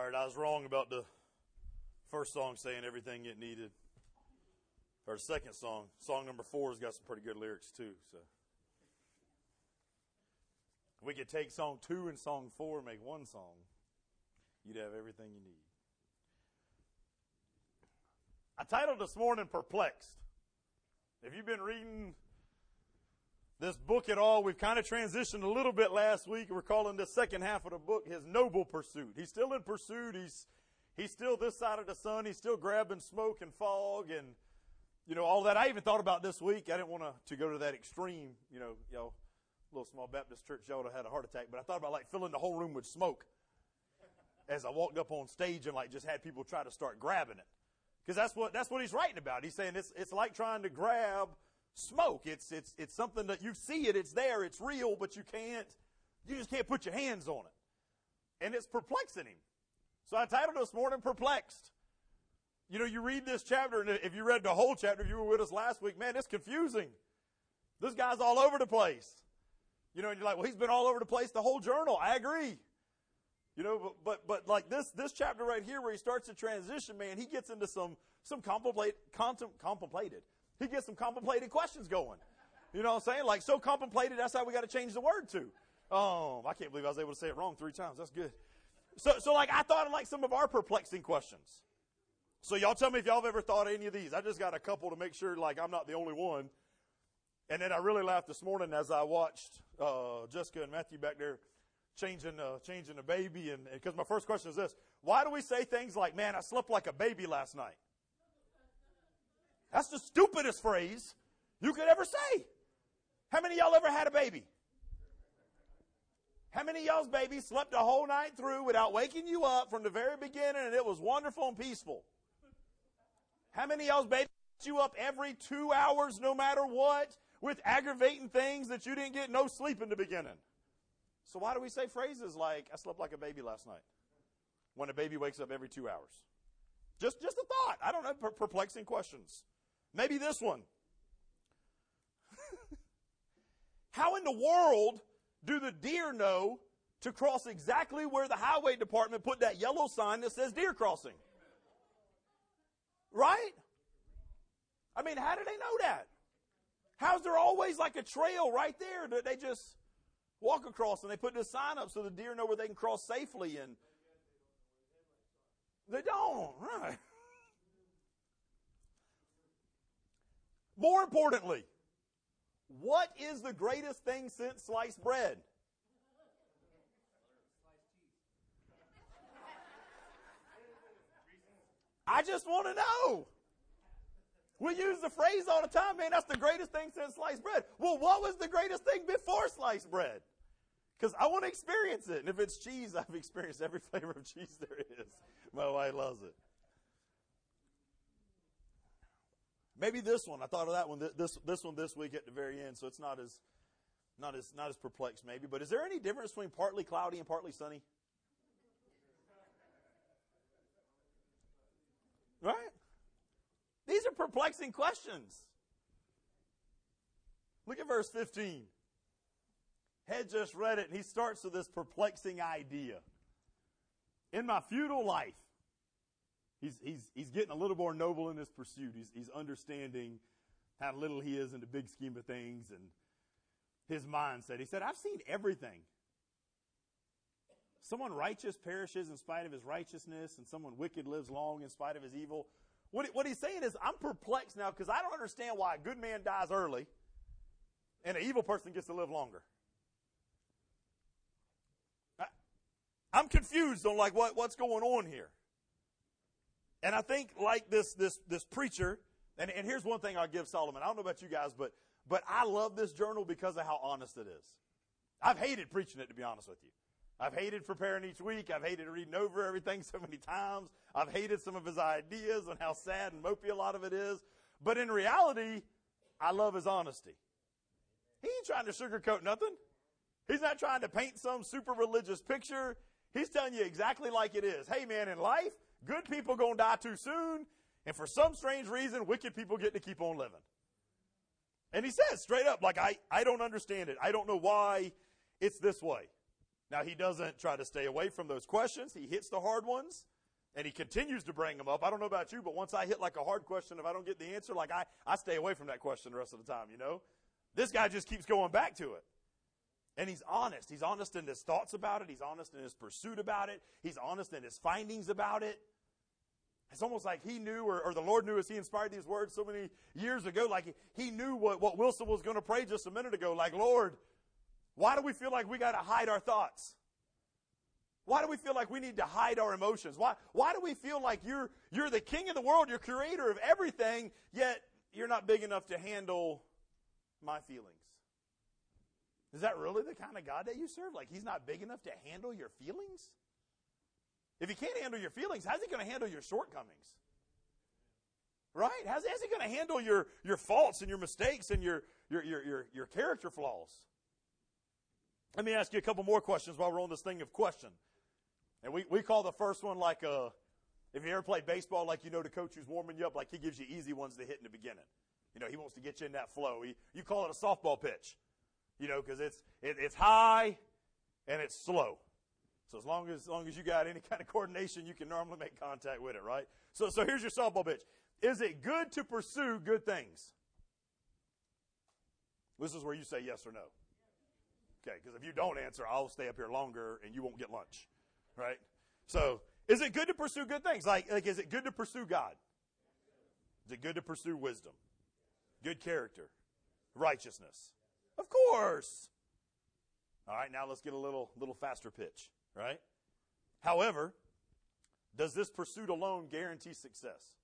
All right, I was wrong about the first song saying everything it needed. Or the second song. Song number four has got some pretty good lyrics too. So we could take song two and song four and make one song. You'd have everything you need. I titled this morning Perplexed. If you've been reading this book at all, we've kind of transitioned a little bit last week. We're calling the second half of the book his noble pursuit. He's still in pursuit. He's he's still this side of the sun. He's still grabbing smoke and fog and you know all that. I even thought about this week. I didn't want to, to go to that extreme. You know, know, little small Baptist church, y'all would have had a heart attack. But I thought about like filling the whole room with smoke as I walked up on stage and like just had people try to start grabbing it. Because that's what that's what he's writing about. He's saying it's it's like trying to grab smoke. It's it's it's something that you see it, it's there, it's real, but you can't you just can't put your hands on it. And it's perplexing him. So I titled this morning Perplexed. You know, you read this chapter, and if you read the whole chapter, if you were with us last week, man, it's confusing. This guy's all over the place. You know, and you're like, well, he's been all over the place the whole journal. I agree. You know, but, but, but like this, this chapter right here where he starts to transition, man, he gets into some, some contemplate, contem, contemplated. He gets some contemplated questions going. You know what I'm saying? Like so contemplated, that's how we got to change the word to. Um, I can't believe I was able to say it wrong three times. That's good. So, so like I thought of like some of our perplexing questions. So y'all tell me if y'all have ever thought of any of these. I just got a couple to make sure like I'm not the only one. And then I really laughed this morning as I watched uh, Jessica and Matthew back there changing uh, changing a baby, and because my first question is this: Why do we say things like, "Man, I slept like a baby last night"? That's the stupidest phrase you could ever say. How many y'all ever had a baby? How many y'all's baby slept a whole night through without waking you up from the very beginning and it was wonderful and peaceful? How many y'all's baby you up every two hours no matter what with aggravating things that you didn't get no sleep in the beginning? So why do we say phrases like, I slept like a baby last night? When a baby wakes up every two hours. Just, just a thought. I don't know, perplexing questions. Maybe this one. How in the world do the deer know to cross exactly where the highway department put that yellow sign that says deer crossing? Right? I mean, how do they know that? How's there always like a trail right there that they just walk across and they put this sign up so the deer know where they can cross safely and they don't, right? More importantly, what is the greatest thing since sliced bread? I just want to know. We use the phrase all the time, man, that's the greatest thing since sliced bread. Well, what was the greatest thing before sliced bread? Because I want to experience it. And if it's cheese, I've experienced every flavor of cheese there is. My wife loves it. Maybe this one. I thought of that one. This this one this week at the very end, so it's not as not as not as perplexed maybe. But is there any difference between partly cloudy and partly sunny? Right? These are perplexing questions. Look at verse 15. Head just read it, and he starts with this perplexing idea. In my futile life, he's, he's, he's getting a little more noble in his pursuit. He's, he's understanding how little he is in the big scheme of things and his mindset. He said, I've seen everything. Someone righteous perishes in spite of his righteousness, and someone wicked lives long in spite of his evil. What, what he's saying is, I'm perplexed now because I don't understand why a good man dies early and an evil person gets to live longer. I, I'm confused on like what, what's going on here. And I think like this, this, this preacher, and, and here's one thing I'll give Solomon. I don't know about you guys, but, but I love this journal because of how honest it is. I've hated preaching it, to be honest with you. I've hated preparing each week. I've hated reading over everything so many times. I've hated some of his ideas and how sad and mopey a lot of it is. But in reality, I love his honesty. He ain't trying to sugarcoat nothing. He's not trying to paint some super religious picture. He's telling you exactly like it is. Hey man, in life, good people gonna die too soon, and for some strange reason, wicked people get to keep on living. And he says straight up, like, I, I don't understand it. I don't know why it's this way. Now, he doesn't try to stay away from those questions. He hits the hard ones and he continues to bring them up. I don't know about you, but once I hit like a hard question, if I don't get the answer, like I, I stay away from that question the rest of the time, you know? This guy just keeps going back to it. And he's honest. He's honest in his thoughts about it. He's honest in his pursuit about it. He's honest in his findings about it. It's almost like he knew, or, or the Lord knew as he inspired these words so many years ago, like he, he knew what, what Wilson was going to pray just a minute ago. Like, Lord, why do we feel like we got to hide our thoughts? Why do we feel like we need to hide our emotions? Why, why do we feel like you're, you're the king of the world, you're creator of everything, yet you're not big enough to handle my feelings? Is that really the kind of God that you serve? Like he's not big enough to handle your feelings? If he can't handle your feelings, how's he going to handle your shortcomings? Right? How's, how's he going to handle your, your faults and your mistakes and your, your, your, your, your character flaws? Let me ask you a couple more questions while we're on this thing of question. And we, we call the first one like a, if you ever play baseball, like you know the coach who's warming you up, like he gives you easy ones to hit in the beginning. You know, he wants to get you in that flow. He, you call it a softball pitch, you know, because it's, it, it's high and it's slow. So as long as, as long as you got any kind of coordination, you can normally make contact with it, right? So, so here's your softball pitch. Is it good to pursue good things? This is where you say yes or no. Okay, because if you don't answer, I'll stay up here longer and you won't get lunch, right? So, is it good to pursue good things? Like, like, is it good to pursue God? Is it good to pursue wisdom? Good character? Righteousness? Of course. All right, now let's get a little, little faster pitch right? However, does this pursuit alone guarantee success?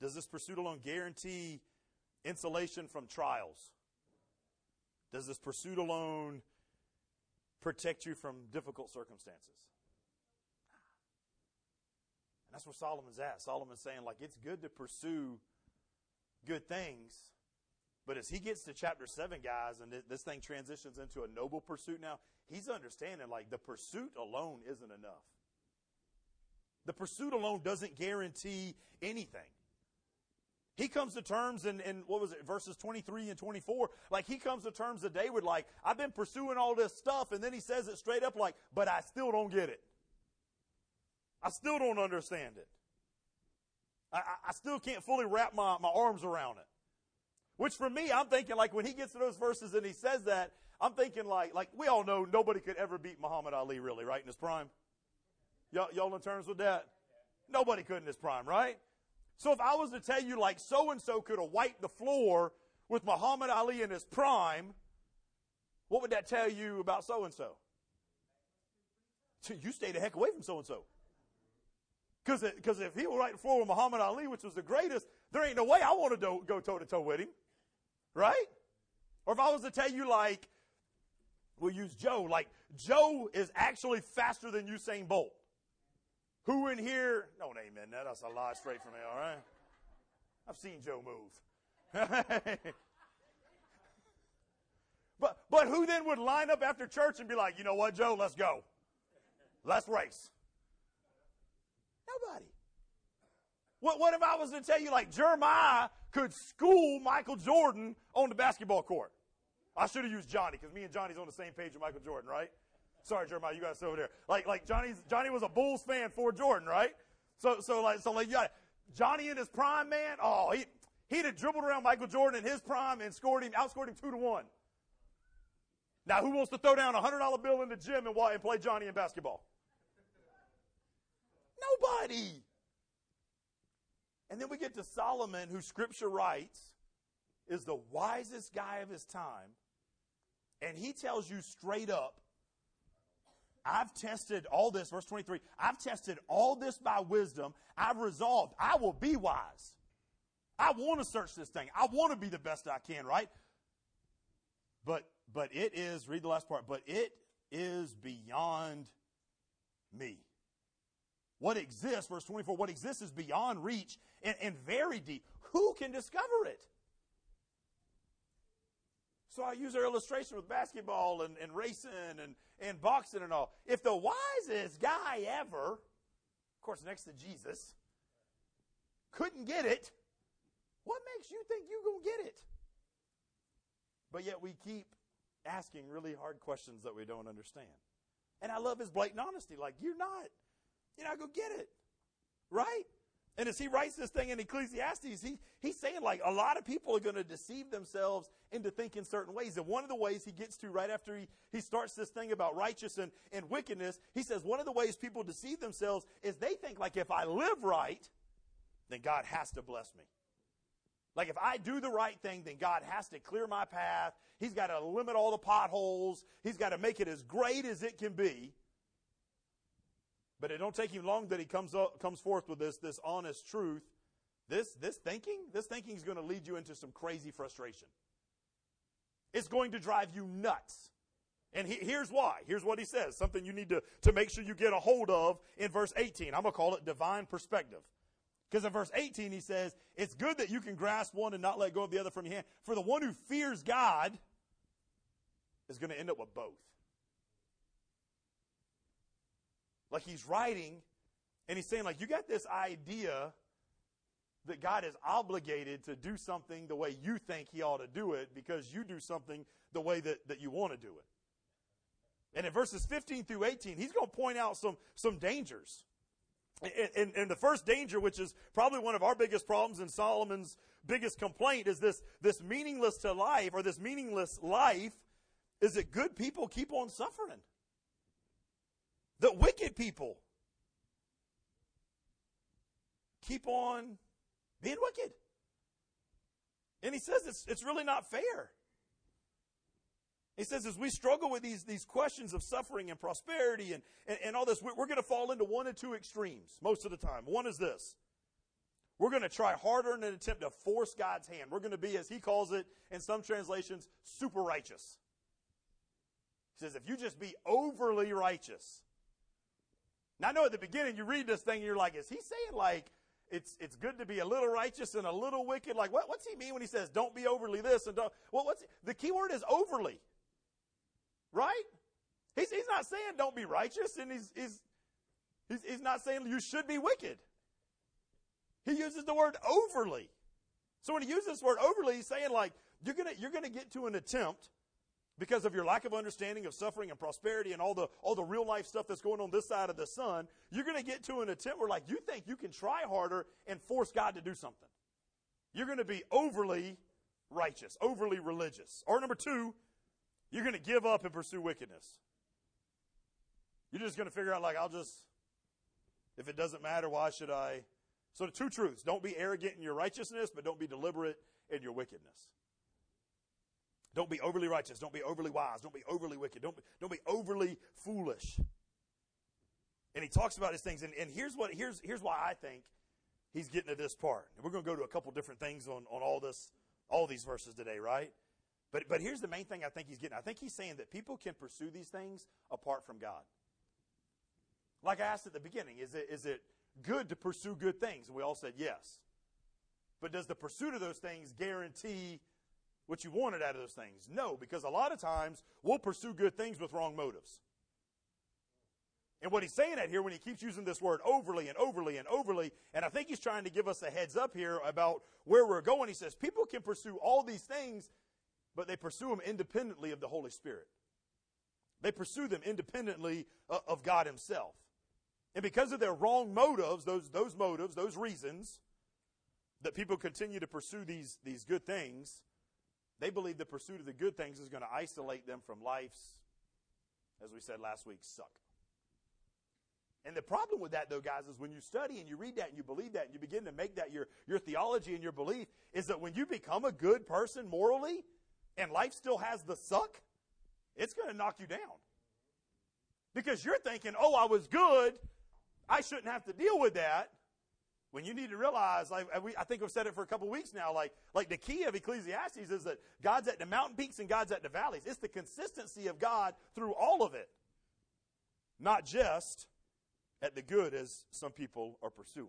Does this pursuit alone guarantee insulation from trials? Does this pursuit alone protect you from difficult circumstances? And that's where Solomon's at. Solomon's saying, like, it's good to pursue good things, but as he gets to chapter 7, guys, and this thing transitions into a noble pursuit now, he's understanding like the pursuit alone isn't enough. The pursuit alone doesn't guarantee anything. He comes to terms in, in, what was it, verses 23 and 24. Like, he comes to terms today David, like, I've been pursuing all this stuff, and then he says it straight up, like, but I still don't get it. I still don't understand it. I, I still can't fully wrap my, my arms around it. Which for me, I'm thinking like when he gets to those verses and he says that, I'm thinking like, like we all know nobody could ever beat Muhammad Ali really, right, in his prime? Y'all, y'all in terms with that? Nobody could in his prime, right? So if I was to tell you like so and so could have wiped the floor with Muhammad Ali in his prime, what would that tell you about so and so? You stay the heck away from so and so. Because if he were right the floor with Muhammad Ali, which was the greatest, there ain't no way I want to go toe to toe with him. Right? Or if I was to tell you, like, we'll use Joe, like, Joe is actually faster than Usain Bolt. Who in here, don't amen that, that's a lie straight from me, all right? I've seen Joe move. but, but who then would line up after church and be like, you know what, Joe, let's go. Let's race. Nobody. What, what if I was to tell you like Jeremiah could school Michael Jordan on the basketball court? I should have used Johnny because me and Johnny's on the same page with Michael Jordan, right? Sorry, Jeremiah, you guys over there. Like, like Johnny's, Johnny was a Bulls fan for Jordan, right? So, so like, so like, got Johnny in his prime, man. Oh, he, he'd have dribbled around Michael Jordan in his prime and scored him, outscored him two to one. Now, who wants to throw down a hundred dollar bill in the gym and, and play Johnny in basketball? Nobody. And then we get to Solomon, who scripture writes is the wisest guy of his time. And he tells you straight up, I've tested all this, verse 23, I've tested all this by wisdom. I've resolved, I will be wise. I want to search this thing. I want to be the best I can, right? But, but it is, read the last part, but it is beyond me. What exists, verse 24, what exists is beyond reach and, and very deep. Who can discover it? So I use our illustration with basketball and, and racing and, and boxing and all. If the wisest guy ever, of course, next to Jesus, couldn't get it, what makes you think you're going to get it? But yet we keep asking really hard questions that we don't understand. And I love his blatant honesty. Like, you're not. You're not going get it. Right? And as he writes this thing in Ecclesiastes, he, he's saying like a lot of people are going to deceive themselves into thinking certain ways. And one of the ways he gets to right after he, he starts this thing about righteous and, and wickedness, he says one of the ways people deceive themselves is they think like if I live right, then God has to bless me. Like if I do the right thing, then God has to clear my path. He's got to limit all the potholes. He's got to make it as great as it can be. But it don't take him long that he comes up, comes forth with this, this honest truth. This, this thinking, this thinking is going to lead you into some crazy frustration. It's going to drive you nuts. And he, here's why. Here's what he says. Something you need to, to make sure you get a hold of in verse 18. I'm going to call it divine perspective. Because in verse 18 he says, it's good that you can grasp one and not let go of the other from your hand. For the one who fears God is going to end up with both. Like he's writing and he's saying, like, you got this idea that God is obligated to do something the way you think he ought to do it because you do something the way that, that you want to do it. And in verses 15 through 18, he's going to point out some, some dangers. And, and, and, the first danger, which is probably one of our biggest problems and Solomon's biggest complaint, is this, this meaningless to life or this meaningless life is that good people keep on suffering the wicked people keep on being wicked. And he says it's, it's really not fair. He says, as we struggle with these, these questions of suffering and prosperity and, and, and all this, we're, we're going to fall into one or two extremes most of the time. One is this. We're going to try harder in an attempt to force God's hand. We're going to be, as he calls it in some translations, super righteous. He says, if you just be overly righteous, now I know at the beginning you read this thing and you're like, is he saying like it's it's good to be a little righteous and a little wicked? Like what, what's he mean when he says don't be overly this and don't well what's the key word is overly. Right? He's he's not saying don't be righteous and he's he's he's, he's not saying you should be wicked. He uses the word overly. So when he uses this word overly, he's saying like you're gonna you're gonna get to an attempt because of your lack of understanding of suffering and prosperity and all the all the real life stuff that's going on this side of the sun, you're going to get to an attempt where like you think you can try harder and force God to do something. You're going to be overly righteous, overly religious. Or number 2, you're going to give up and pursue wickedness. You're just going to figure out like I'll just if it doesn't matter, why should I? So the two truths, don't be arrogant in your righteousness, but don't be deliberate in your wickedness. Don't be overly righteous. Don't be overly wise. Don't be overly wicked. Don't be, don't be overly foolish. And he talks about his things. And, and here's what, here's, here's why I think he's getting to this part. And we're going to go to a couple different things on, on all this, all these verses today, right? But, but here's the main thing I think he's getting. I think he's saying that people can pursue these things apart from God. Like I asked at the beginning, is it, is it good to pursue good things? And we all said yes. But does the pursuit of those things guarantee what you wanted out of those things? No, because a lot of times we'll pursue good things with wrong motives. And what he's saying at here when he keeps using this word overly and overly and overly, and I think he's trying to give us a heads up here about where we're going. He says people can pursue all these things, but they pursue them independently of the Holy Spirit. They pursue them independently uh, of God himself. And because of their wrong motives, those, those motives, those reasons, that people continue to pursue these, these good things, they believe the pursuit of the good things is going to isolate them from life's, as we said last week, suck. And the problem with that, though, guys, is when you study and you read that and you believe that and you begin to make that your, your theology and your belief, is that when you become a good person morally and life still has the suck, it's going to knock you down. Because you're thinking, oh, I was good. I shouldn't have to deal with that. When you need to realize, like I think we've said it for a couple weeks now, like like the key of Ecclesiastes is that God's at the mountain peaks and God's at the valleys. It's the consistency of God through all of it, not just at the good as some people are pursuing.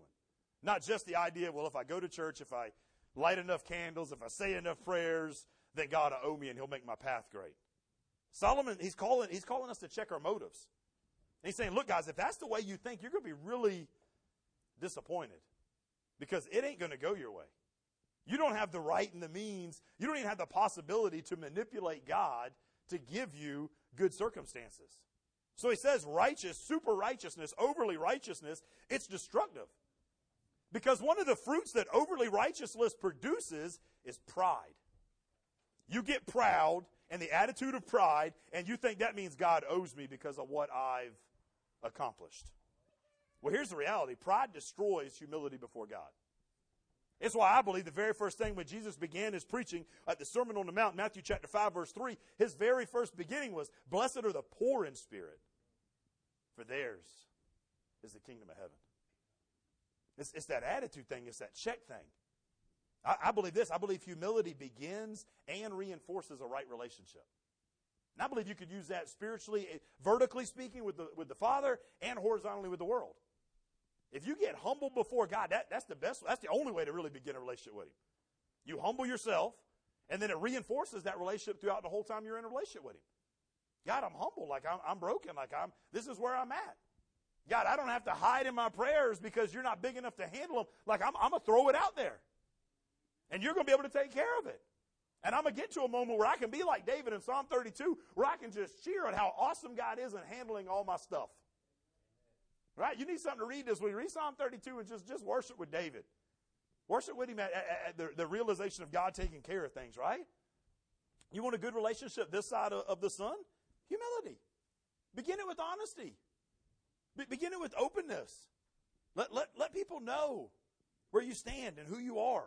Not just the idea, well, if I go to church, if I light enough candles, if I say enough prayers, then God will owe me and He'll make my path great. Solomon, he's calling, he's calling us to check our motives. And he's saying, look, guys, if that's the way you think, you're going to be really disappointed because it ain't going to go your way. You don't have the right and the means. You don't even have the possibility to manipulate God to give you good circumstances. So he says righteous, super righteousness, overly righteousness, it's destructive. Because one of the fruits that overly righteousness produces is pride. You get proud and the attitude of pride, and you think that means God owes me because of what I've accomplished. Well, here's the reality pride destroys humility before God. It's why I believe the very first thing when Jesus began his preaching at the Sermon on the Mount, Matthew chapter 5, verse 3, his very first beginning was, Blessed are the poor in spirit, for theirs is the kingdom of heaven. It's, it's that attitude thing, it's that check thing. I, I believe this. I believe humility begins and reinforces a right relationship. And I believe you could use that spiritually, eh, vertically speaking with the, with the Father and horizontally with the world. If you get humble before God, that, that's the best, that's the only way to really begin a relationship with Him. You humble yourself, and then it reinforces that relationship throughout the whole time you're in a relationship with Him. God, I'm humble, like I'm, I'm broken, like I'm, this is where I'm at. God, I don't have to hide in my prayers because you're not big enough to handle them. Like I'm, I'm going to throw it out there. And you're going to be able to take care of it. And I'm going to get to a moment where I can be like David in Psalm 32, where I can just cheer at how awesome God is in handling all my stuff. Right? You need something to read this week. Read Psalm 32 and just, just worship with David. Worship with him at, at, at the, the, realization of God taking care of things, right? You want a good relationship this side of, of the sun? Humility. Begin it with honesty. Be, begin it with openness. Let, let, let people know where you stand and who you are.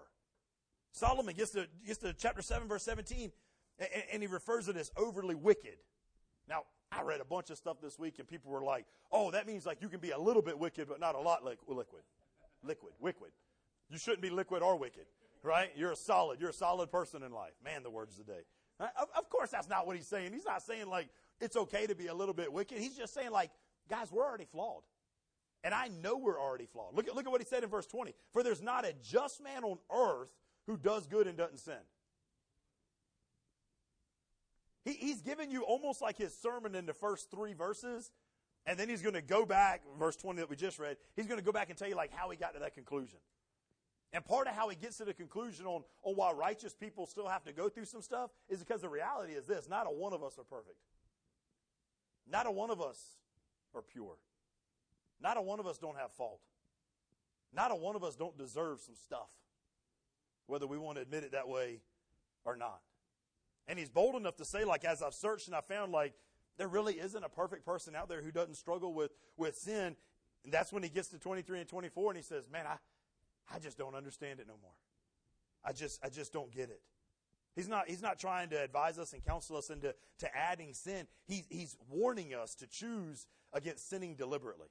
Solomon gets to, gets to chapter 7, verse 17, and, and he refers to as overly wicked. Now, I read a bunch of stuff this week, and people were like, oh, that means like you can be a little bit wicked, but not a lot like liquid. Liquid, liquid. You shouldn't be liquid or wicked, right? You're a solid. You're a solid person in life. Man, the words of the day. Uh, of, of course, that's not what he's saying. He's not saying like it's okay to be a little bit wicked. He's just saying like, guys, we're already flawed. And I know we're already flawed. Look at, look at what he said in verse 20. For there's not a just man on earth who does good and doesn't sin. He, he's given you almost like his sermon in the first three verses, and then he's going to go back, verse 20 that we just read, he's going to go back and tell you like how he got to that conclusion. And part of how he gets to the conclusion on, on why righteous people still have to go through some stuff is because the reality is this not a one of us are perfect. Not a one of us are pure. Not a one of us don't have fault. Not a one of us don't deserve some stuff whether we want to admit it that way or not. And he's bold enough to say, like, as I've searched and I found, like, there really isn't a perfect person out there who doesn't struggle with, with sin. And that's when he gets to 23 and 24 and he says, man, I, I just don't understand it no more. I just, I just don't get it. He's not, he's not trying to advise us and counsel us into to adding sin. He's, he's warning us to choose against sinning deliberately.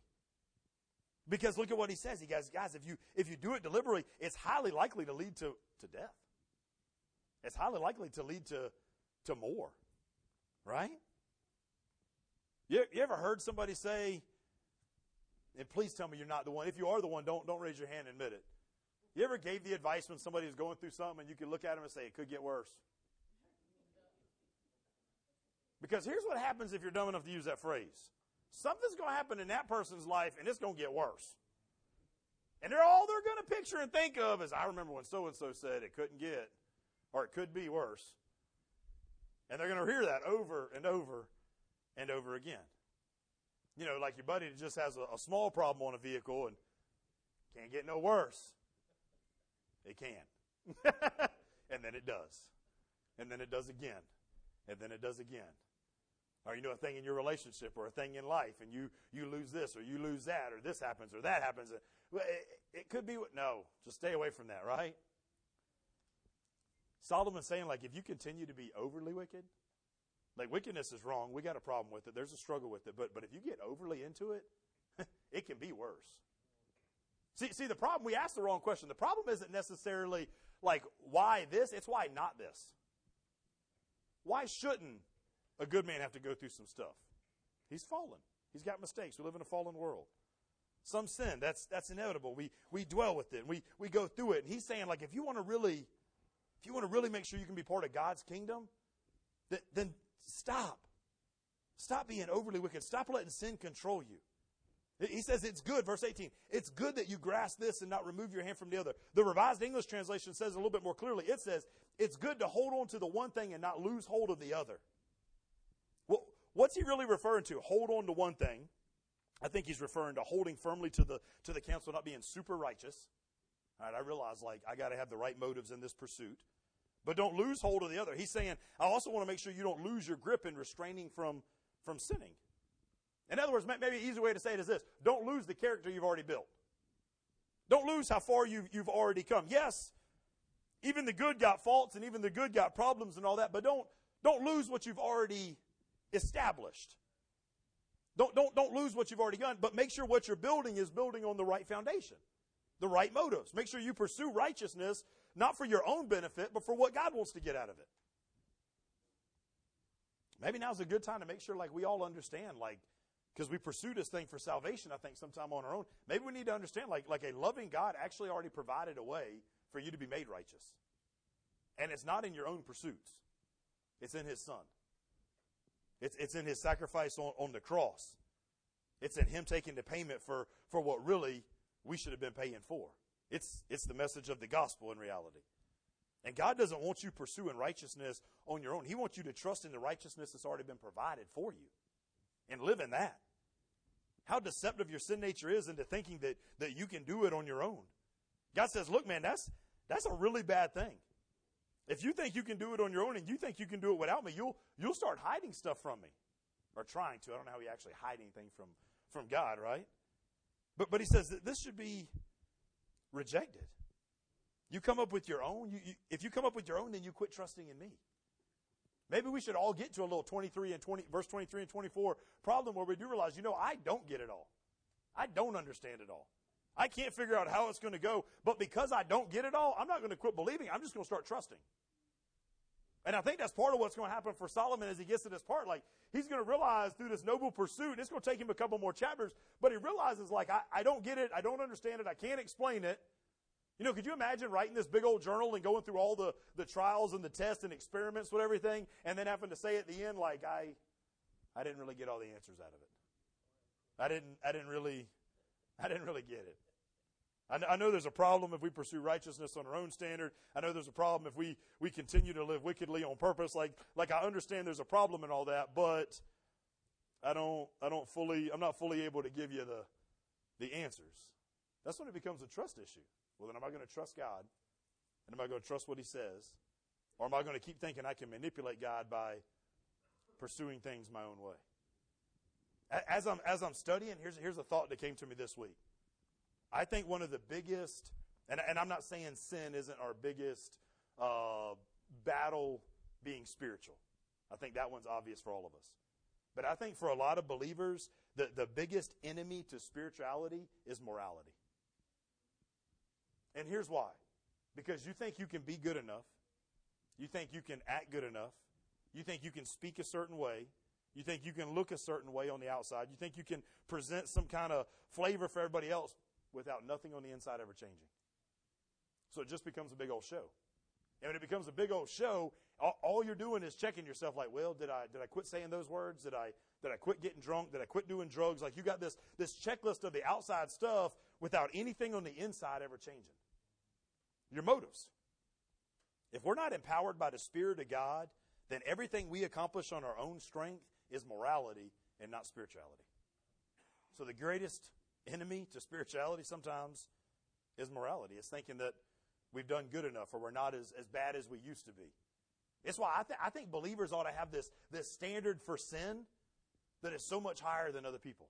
Because look at what he says. He goes, guys, if you, if you do it deliberately, it's highly likely to lead to, to death. It's highly likely to lead to, to more. Right? You, you ever heard somebody say, and please tell me you're not the one. If you are the one, don't, don't raise your hand and admit it. You ever gave the advice when somebody was going through something and you could look at them and say, it could get worse? Because here's what happens if you're dumb enough to use that phrase. Something's going to happen in that person's life and it's going to get worse. And they're all they're going to picture and think of is, I remember when so and so said it couldn't get, or it could be worse. And they're going to hear that over and over and over again. You know, like your buddy just has a, a small problem on a vehicle and can't get no worse. It can. and then it does. And then it does again. And then it does again. Or you know, a thing in your relationship or a thing in life and you, you lose this or you lose that or this happens or that happens. It, it could be, no, just stay away from that, right? Solomon's saying, like, if you continue to be overly wicked, like wickedness is wrong. We got a problem with it. There's a struggle with it. But, but if you get overly into it, it can be worse. See, see, the problem, we asked the wrong question. The problem isn't necessarily like, why this? It's why not this. Why shouldn't a good man have to go through some stuff? He's fallen. He's got mistakes. We live in a fallen world. Some sin, that's, that's inevitable. We, we dwell with it. We, we go through it. And he's saying, like, if you want to really, if you want to really make sure you can be part of God's kingdom, then, then stop. Stop being overly wicked. Stop letting sin control you. He says it's good, verse 18. It's good that you grasp this and not remove your hand from the other. The Revised English translation says a little bit more clearly. It says, it's good to hold on to the one thing and not lose hold of the other. Well, what's he really referring to? Hold on to one thing. I think he's referring to holding firmly to the to the counsel, not being super righteous. All right, I realize like I got to have the right motives in this pursuit, but don't lose hold of the other. He's saying I also want to make sure you don't lose your grip in restraining from from sinning. In other words, maybe an easy way to say it is this: don't lose the character you've already built. Don't lose how far you've, you've already come. Yes, even the good got faults and even the good got problems and all that, but don't don't lose what you've already established. Don't, don't, don't lose what you've already done, but make sure what you're building is building on the right foundation, the right motives. Make sure you pursue righteousness, not for your own benefit, but for what God wants to get out of it. Maybe now's a good time to make sure, like, we all understand, like, because we pursue this thing for salvation, I think, sometime on our own. Maybe we need to understand, like, like a loving God actually already provided a way for you to be made righteous. And it's not in your own pursuits, it's in His Son. It's, it's in his sacrifice on, on the cross. It's in him taking the payment for, for what really we should have been paying for. It's, it's the message of the gospel in reality. And God doesn't want you pursuing righteousness on your own. He wants you to trust in the righteousness that's already been provided for you and live in that. How deceptive your sin nature is into thinking that, that you can do it on your own. God says, look, man, that's, that's a really bad thing. If you think you can do it on your own and you think you can do it without me, you'll, you'll start hiding stuff from me. Or trying to. I don't know how we actually hide anything from, from God, right? But, but he says that this should be rejected. You come up with your own. You, you, if you come up with your own, then you quit trusting in me. Maybe we should all get to a little 23 and 20, verse 23 and 24 problem where we do realize, you know, I don't get it all. I don't understand it all. I can't figure out how it's going to go, but because I don't get it all, I'm not going to quit believing. I'm just going to start trusting. And I think that's part of what's going to happen for Solomon as he gets to this part. Like, he's going to realize through this noble pursuit, it's going to take him a couple more chapters, but he realizes, like, I, I don't get it. I don't understand it. I can't explain it. You know, could you imagine writing this big old journal and going through all the, the trials and the tests and experiments with everything and then having to say at the end, like, I, I didn't really get all the answers out of it. I didn't, I didn't really, I didn't really get it. I know there's a problem if we pursue righteousness on our own standard. I know there's a problem if we, we continue to live wickedly on purpose. Like, like I understand there's a problem in all that, but I don't, I don't fully, I'm not fully able to give you the, the answers. That's when it becomes a trust issue. Well, then am I going to trust God? And am I going to trust what He says? Or am I going to keep thinking I can manipulate God by pursuing things my own way? As I'm, as I'm studying, here's, here's a thought that came to me this week. I think one of the biggest, and, and I'm not saying sin isn't our biggest uh, battle being spiritual. I think that one's obvious for all of us. But I think for a lot of believers, the, the biggest enemy to spirituality is morality. And here's why. Because you think you can be good enough. You think you can act good enough. You think you can speak a certain way. You think you can look a certain way on the outside. You think you can present some kind of flavor for everybody else without nothing on the inside ever changing. So it just becomes a big old show. And when it becomes a big old show, all, you're doing is checking yourself like, well, did I, did I quit saying those words? Did I, did I quit getting drunk? Did I quit doing drugs? Like you got this, this checklist of the outside stuff without anything on the inside ever changing. Your motives. If we're not empowered by the Spirit of God, then everything we accomplish on our own strength is morality and not spirituality. So the greatest enemy to spirituality sometimes is morality. It's thinking that we've done good enough or we're not as, as bad as we used to be. It's why I, th- I think believers ought to have this, this standard for sin that is so much higher than other people.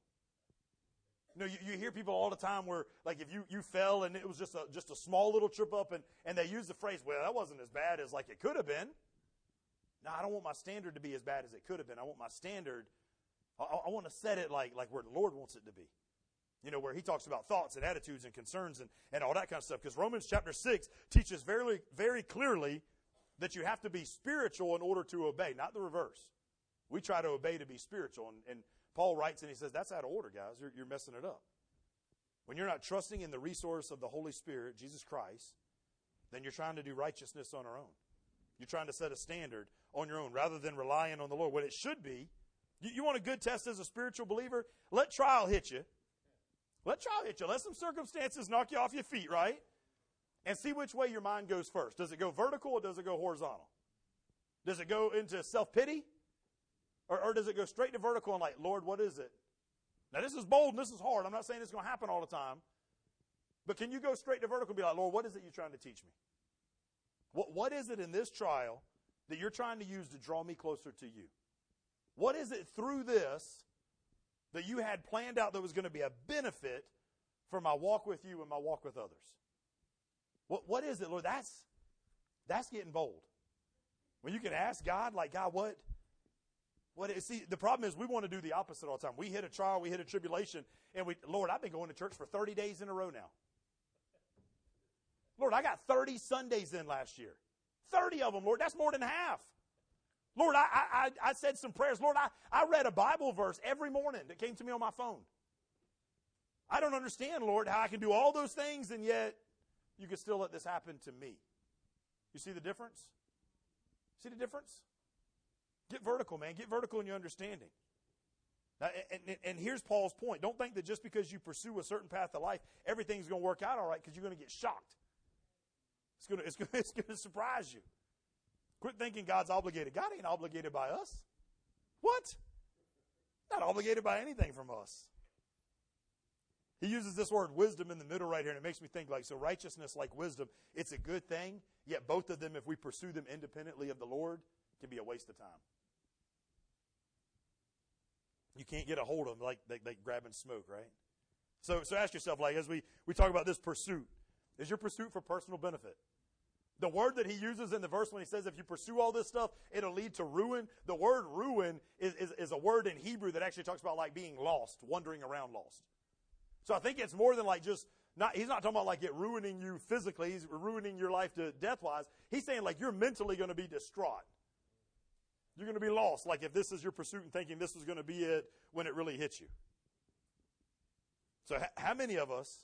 You know, you, you hear people all the time where, like, if you, you fell and it was just a, just a small little trip up and, and they use the phrase, well, that wasn't as bad as like it could have been. No, I don't want my standard to be as bad as it could have been. I want my standard, I, I want to set it like, like where the Lord wants it to be. You know, where he talks about thoughts and attitudes and concerns and, and all that kind of stuff. Because Romans chapter 6 teaches very, very clearly that you have to be spiritual in order to obey, not the reverse. We try to obey to be spiritual. And, and Paul writes and he says, that's out of order, guys. You're, you're messing it up. When you're not trusting in the resource of the Holy Spirit, Jesus Christ, then you're trying to do righteousness on our own. You're trying to set a standard on your own rather than relying on the Lord. What it should be, you, you want a good test as a spiritual believer? Let trial hit you let trial hit you. Let some circumstances knock you off your feet, right? And see which way your mind goes first. Does it go vertical or does it go horizontal? Does it go into self pity? Or, or does it go straight to vertical and like, Lord, what is it? Now, this is bold and this is hard. I'm not saying it's going to happen all the time. But can you go straight to vertical and be like, Lord, what is it you're trying to teach me? What, what is it in this trial that you're trying to use to draw me closer to you? What is it through this that you had planned out that was going to be a benefit for my walk with you and my walk with others? What, what is it, Lord? That's, that's getting bold. When you can ask God, like, God, what, what is, see, the problem is we want to do the opposite all the time. We hit a trial, we hit a tribulation, and we, Lord, I've been going to church for 30 days in a row now. Lord, I got 30 Sundays in last year. 30 of them, Lord. That's more than half. Lord, I, I, I said some prayers. Lord, I, I read a Bible verse every morning that came to me on my phone. I don't understand, Lord, how I can do all those things and yet you can still let this happen to me. You see the difference? See the difference? Get vertical, man. Get vertical in your understanding. Now, and, and, and, here's Paul's point. Don't think that just because you pursue a certain path of life, everything's going to work out all right because you're going to get shocked. It's going to, it's, going to, it's going to surprise you. Quit thinking God's obligated. God ain't obligated by us. What? Not obligated by anything from us. He uses this word wisdom in the middle right here, and it makes me think like, so righteousness like wisdom, it's a good thing, yet both of them, if we pursue them independently of the Lord, can be a waste of time. You can't get a hold of them like, like, like grabbing smoke, right? So, so ask yourself, like, as we, we talk about this pursuit, is your pursuit for personal benefit? The word that he uses in the verse when he says, if you pursue all this stuff, it'll lead to ruin. The word ruin is, is, is, a word in Hebrew that actually talks about like being lost, wandering around lost. So I think it's more than like just not, he's not talking about like it ruining you physically, he's ruining your life to death wise. He's saying like you're mentally going to be distraught. You're going to be lost. Like if this is your pursuit and thinking this is going to be it when it really hits you. So how many of us,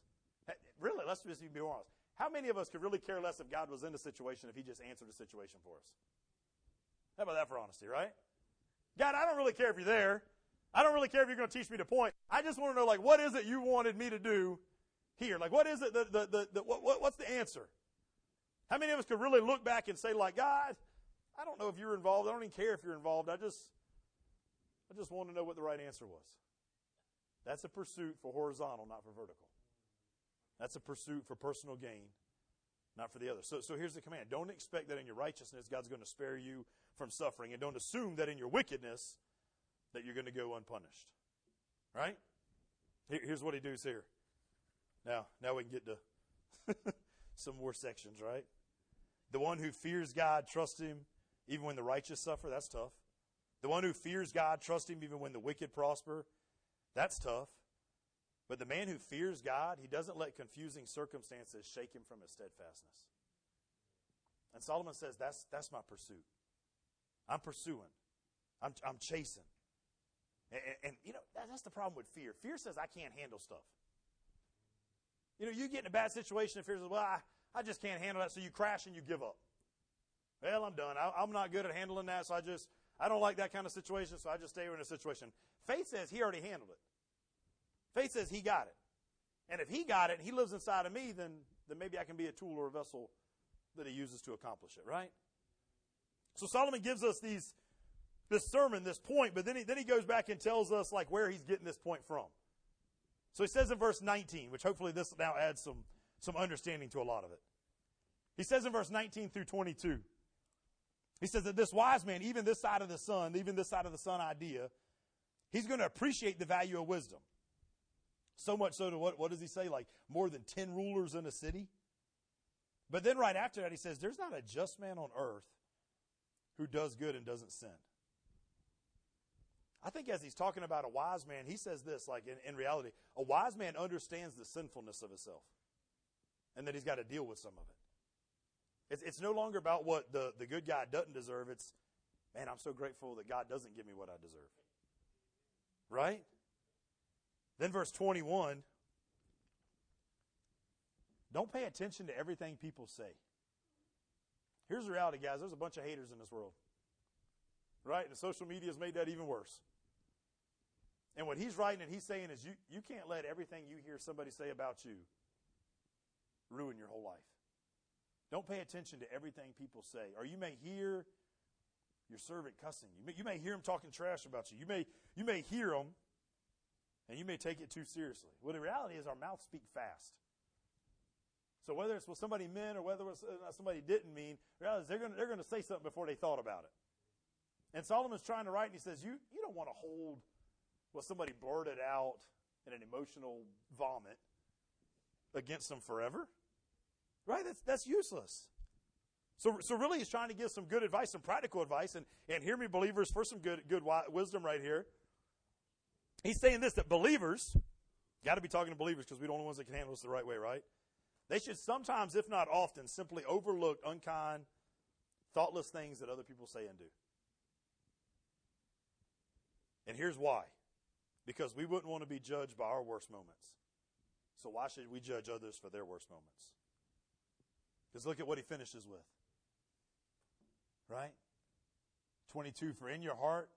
really, let's just be honest. How many of us could really care less if God was in the situation if He just answered the situation for us? How about that for honesty, right? God, I don't really care if you're there. I don't really care if you're going to teach me to point. I just want to know, like, what is it you wanted me to do here? Like, what is it? The, the, the, the what, what, what's the answer? How many of us could really look back and say, like, God, I don't know if you're involved. I don't even care if you're involved. I just, I just want to know what the right answer was. That's a pursuit for horizontal, not for vertical. That's a pursuit for personal gain, not for the other. So, so here's the command. Don't expect that in your righteousness God's going to spare you from suffering, and don't assume that in your wickedness that you're going to go unpunished. Right? Here's what he does here. Now, now we can get to some more sections, right? The one who fears God, trust him even when the righteous suffer. That's tough. The one who fears God, trust him even when the wicked prosper. That's tough. But the man who fears God, he doesn't let confusing circumstances shake him from his steadfastness. And Solomon says, that's, that's my pursuit. I'm pursuing. I'm, I'm chasing. And, and, and you know, that, that's the problem with fear. Fear says, I can't handle stuff. You know, you get in a bad situation and fear says, well, I, I just can't handle that. So you crash and you give up. Well, I'm done. I, I'm not good at handling that. So I just, I don't like that kind of situation. So I just stay in a situation. Faith says he already handled it. Faith says he got it. And if he got it and he lives inside of me, then, then maybe I can be a tool or a vessel that he uses to accomplish it, right? So Solomon gives us these, this sermon, this point, but then he, then he goes back and tells us like where he's getting this point from. So he says in verse 19, which hopefully this now adds some, some understanding to a lot of it. He says in verse 19 through 22, he says that this wise man, even this side of the sun, even this side of the sun idea, he's going to appreciate the value of wisdom. So much so to what, what does he say? Like more than 10 rulers in a city? But then right after that, he says, There's not a just man on earth who does good and doesn't sin. I think as he's talking about a wise man, he says this like in, in reality, a wise man understands the sinfulness of himself and that he's got to deal with some of it. It's, it's no longer about what the, the good guy doesn't deserve. It's, man, I'm so grateful that God doesn't give me what I deserve. Right? Then verse 21 don't pay attention to everything people say. Here's the reality, guys there's a bunch of haters in this world. Right? And social media has made that even worse. And what he's writing and he's saying is you, you can't let everything you hear somebody say about you ruin your whole life. Don't pay attention to everything people say. Or you may hear your servant cussing you. You may hear him talking trash about you. You may, you may hear him and you may take it too seriously. Well, the reality is our mouths speak fast. So whether it's what somebody meant or whether it's uh, somebody didn't mean, reality is they're going they're going to say something before they thought about it. And Solomon's trying to write, and he says, "You you don't want to hold what somebody blurted out in an emotional vomit against them forever, right? That's that's useless." So, so really, he's trying to give some good advice, some practical advice, and, and hear me, believers, for some good, good wisdom right here. He's saying this that believers, got to be talking to believers because we're the only ones that can handle this the right way, right? They should sometimes, if not often, simply overlook unkind, thoughtless things that other people say and do. And here's why because we wouldn't want to be judged by our worst moments. So why should we judge others for their worst moments? Because look at what he finishes with. Right? 22, for in your heart,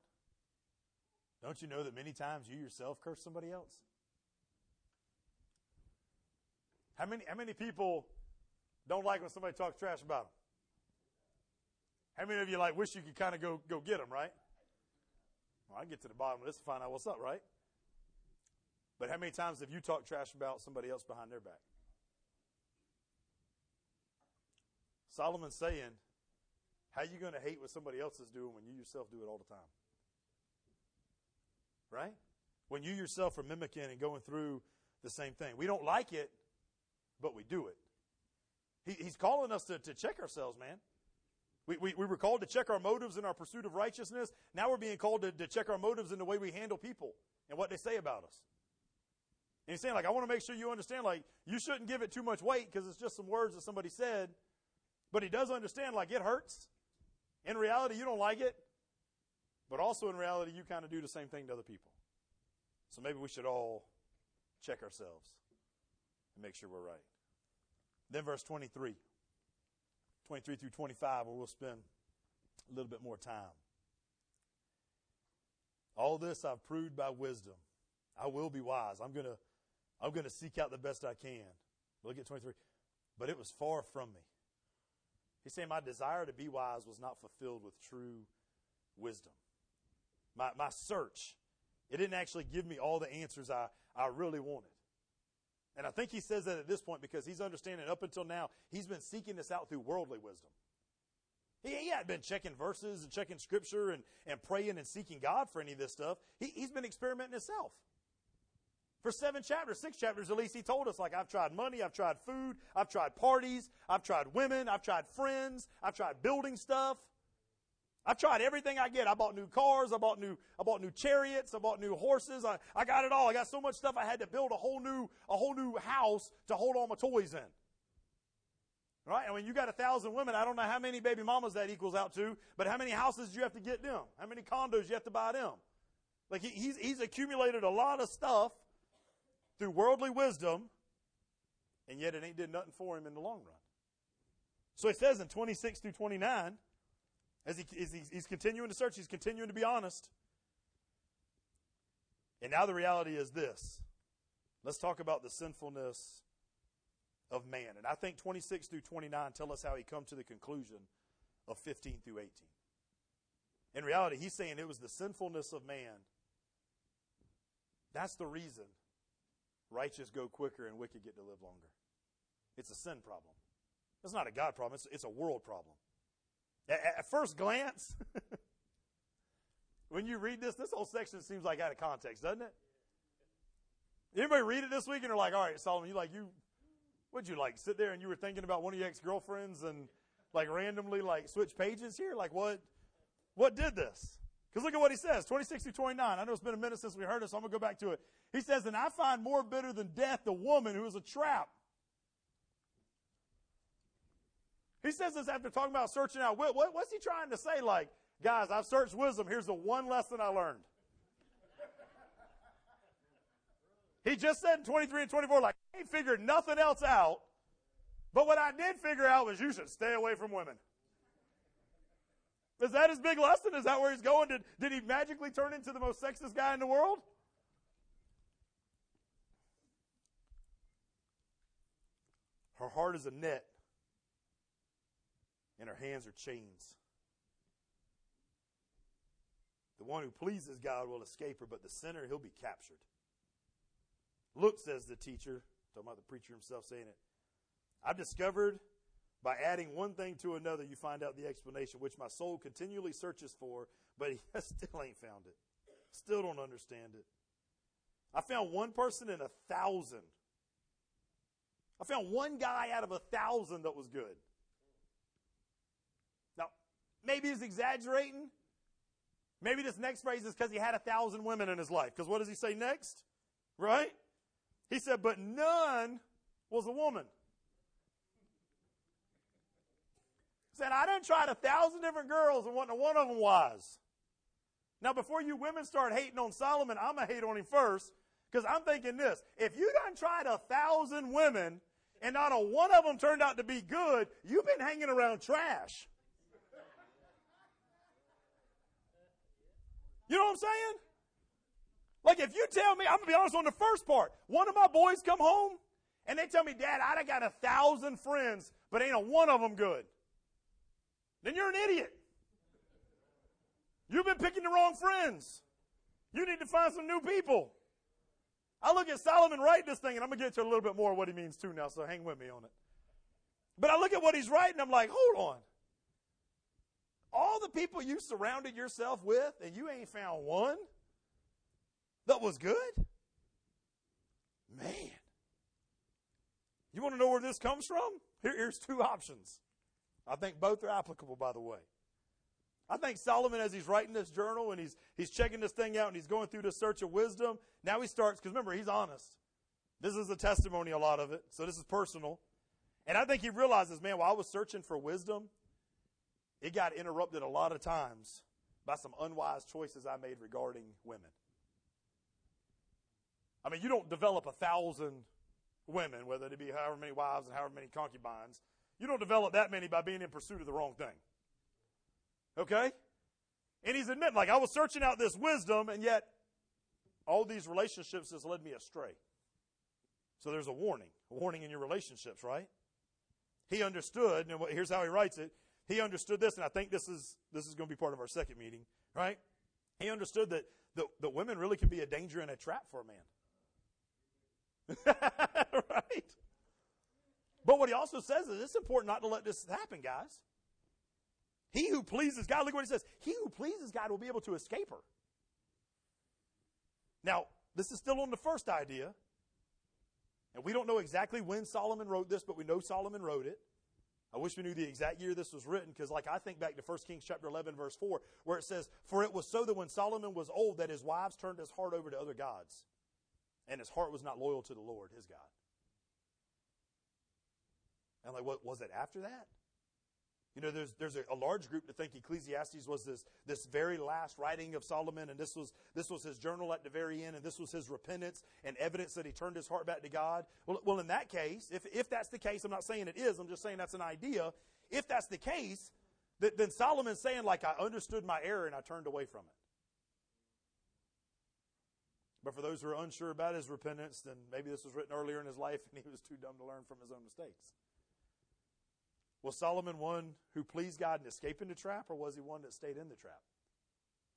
don't you know that many times you yourself curse somebody else? How many, how many people don't like when somebody talks trash about them? How many of you like wish you could kind of go, go get them, right? Well, I get to the bottom of this to find out what's up, right? But how many times have you talked trash about somebody else behind their back? Solomon's saying, how are you going to hate what somebody else is doing when you yourself do it all the time? Right? When you yourself are mimicking and going through the same thing. We don't like it, but we do it. He, he's calling us to, to check ourselves, man. We, we, we were called to check our motives in our pursuit of righteousness. Now we're being called to, to check our motives in the way we handle people and what they say about us. And he's saying, like, I want to make sure you understand, like, you shouldn't give it too much weight because it's just some words that somebody said. But he does understand, like, it hurts. In reality, you don't like it. But also in reality, you kind of do the same thing to other people. So maybe we should all check ourselves and make sure we're right. Then verse 23. 23 through 25, where we'll spend a little bit more time. All this I've proved by wisdom. I will be wise. I'm to I'm to seek out the best I can. Look at 23. But it was far from me. He's saying my desire to be wise was not fulfilled with true wisdom. My, my search, it didn't actually give me all the answers I, I really wanted. And I think he says that at this point because he's understanding up until now, he's been seeking this out through worldly wisdom. He, he hadn't been checking verses and checking scripture and, and praying and seeking God for any of this stuff. He, he's been experimenting himself. For seven chapters, six chapters at least, he told us, like, I've tried money, I've tried food, I've tried parties, I've tried women, I've tried friends, I've tried building stuff. I've tried everything I get. I bought new cars, I bought new, I bought new chariots, I bought new horses, I, I got it all. I got so much stuff I had to build a whole new, a whole new house to hold all my toys in. Right? And when you got a thousand women, I don't know how many baby mamas that equals out to, but how many houses do you have to get them? How many condos you have to buy them? Like he, he's, he's accumulated a lot of stuff through worldly wisdom, and yet it ain't did nothing for him in the long run. So he says in 26 through 29, as, he, as he's continuing to search, he's continuing to be honest. And now the reality is this. Let's talk about the sinfulness of man. And I think 26 through 29 tell us how he come to the conclusion of 15 through 18. In reality, he's saying it was the sinfulness of man. That's the reason righteous go quicker and wicked get to live longer. It's a sin problem. It's not a God problem, it's, it's a world problem. At, first glance, when you read this, this whole section seems like out of context, doesn't it? Anybody read it this week and are like, all right, Solomon, you like, you, what'd you like, sit there and you were thinking about one of your ex-girlfriends and like randomly like switch pages here? Like what, what did this? Because look at what he says, 26 through 29. I know it's been a minute since we heard it, so I'm to go back to it. He says, And I find more bitter than death the woman who is a trap. He says this after talking about searching out. What, what's he trying to say? Like, guys, I've searched wisdom. Here's the one lesson I learned. He just said in 23 and 24, like, I ain't figured nothing else out. But what I did figure out was you should stay away from women. Is that his big lesson? Is that where he's going? Did, did he magically turn into the most sexist guy in the world? Her heart is a net, and her hands are chains. The one who pleases God will escape her, but the sinner, he'll be captured. Look, says the teacher, talking about the preacher himself saying it. I've discovered by adding one thing to another, you find out the explanation, which my soul continually searches for, but he still ain't found it. Still don't understand it. I found one person in a thousand. I found one guy out of a thousand that was good. Maybe he's exaggerating. Maybe this next phrase is because he had a thousand women in his life. Because what does he say next? Right? He said, but none was a woman. He said, I done tried a thousand different girls and wasn't one of them was. Now, before you women start hating on Solomon, I'm going to hate on him first because I'm thinking this. If you done tried a thousand women and not a one of them turned out to be good, you've been hanging around trash. You know what I'm saying? Like if you tell me, I'm gonna be honest on the first part. One of my boys come home and they tell me, Dad, I got a thousand friends, but ain't a one of them good. Then you're an idiot. You've been picking the wrong friends. You need to find some new people. I look at Solomon writing this thing, and I'm to get to a little bit more of what he means too now, so hang with me on it. But I look at what he's writing, I'm like, hold on. All the people you surrounded yourself with, and you ain't found one that was good? Man. You want to know where this comes from? Here, here's two options. I think both are applicable, by the way. I think Solomon, as he's writing this journal and he's, he's checking this thing out and he's going through the search of wisdom, now he starts, because remember, he's honest. This is a testimony, a lot of it, so this is personal. And I think he realizes, man, while I was searching for wisdom, it got interrupted a lot of times by some unwise choices I made regarding women. I mean, you don't develop a thousand women, whether it be however many wives and however many concubines. You don't develop that many by being in pursuit of the wrong thing. Okay? And he's admitting, like, I was searching out this wisdom, and yet all these relationships has led me astray. So there's a warning, a warning in your relationships, right? He understood, and here's how he writes it. He understood this, and I think this is this is going to be part of our second meeting, right? He understood that the, the women really can be a danger and a trap for a man. right? But what he also says is it's important not to let this happen, guys. He who pleases God, look what he says. He who pleases God will be able to escape her. Now, this is still on the first idea. And we don't know exactly when Solomon wrote this, but we know Solomon wrote it. I wish we knew the exact year this was written, because like I think back to 1 Kings chapter 11 verse 4, where it says, For it was so that when Solomon was old, that his wives turned his heart over to other gods, and his heart was not loyal to the Lord, his God. And like, what was it after that? You know, there's, there's a, a, large group to think Ecclesiastes was this, this very last writing of Solomon, and this was, this was his journal at the very end, and this was his repentance and evidence that he turned his heart back to God. Well, well in that case, if, if that's the case, I'm not saying it is, I'm just saying that's an idea. If that's the case, that, then Solomon's saying, like, I understood my error and I turned away from it. But for those who are unsure about his repentance, then maybe this was written earlier in his life and he was too dumb to learn from his own mistakes. Was Solomon one who pleased God and escaped in the trap, or was he one that stayed in the trap?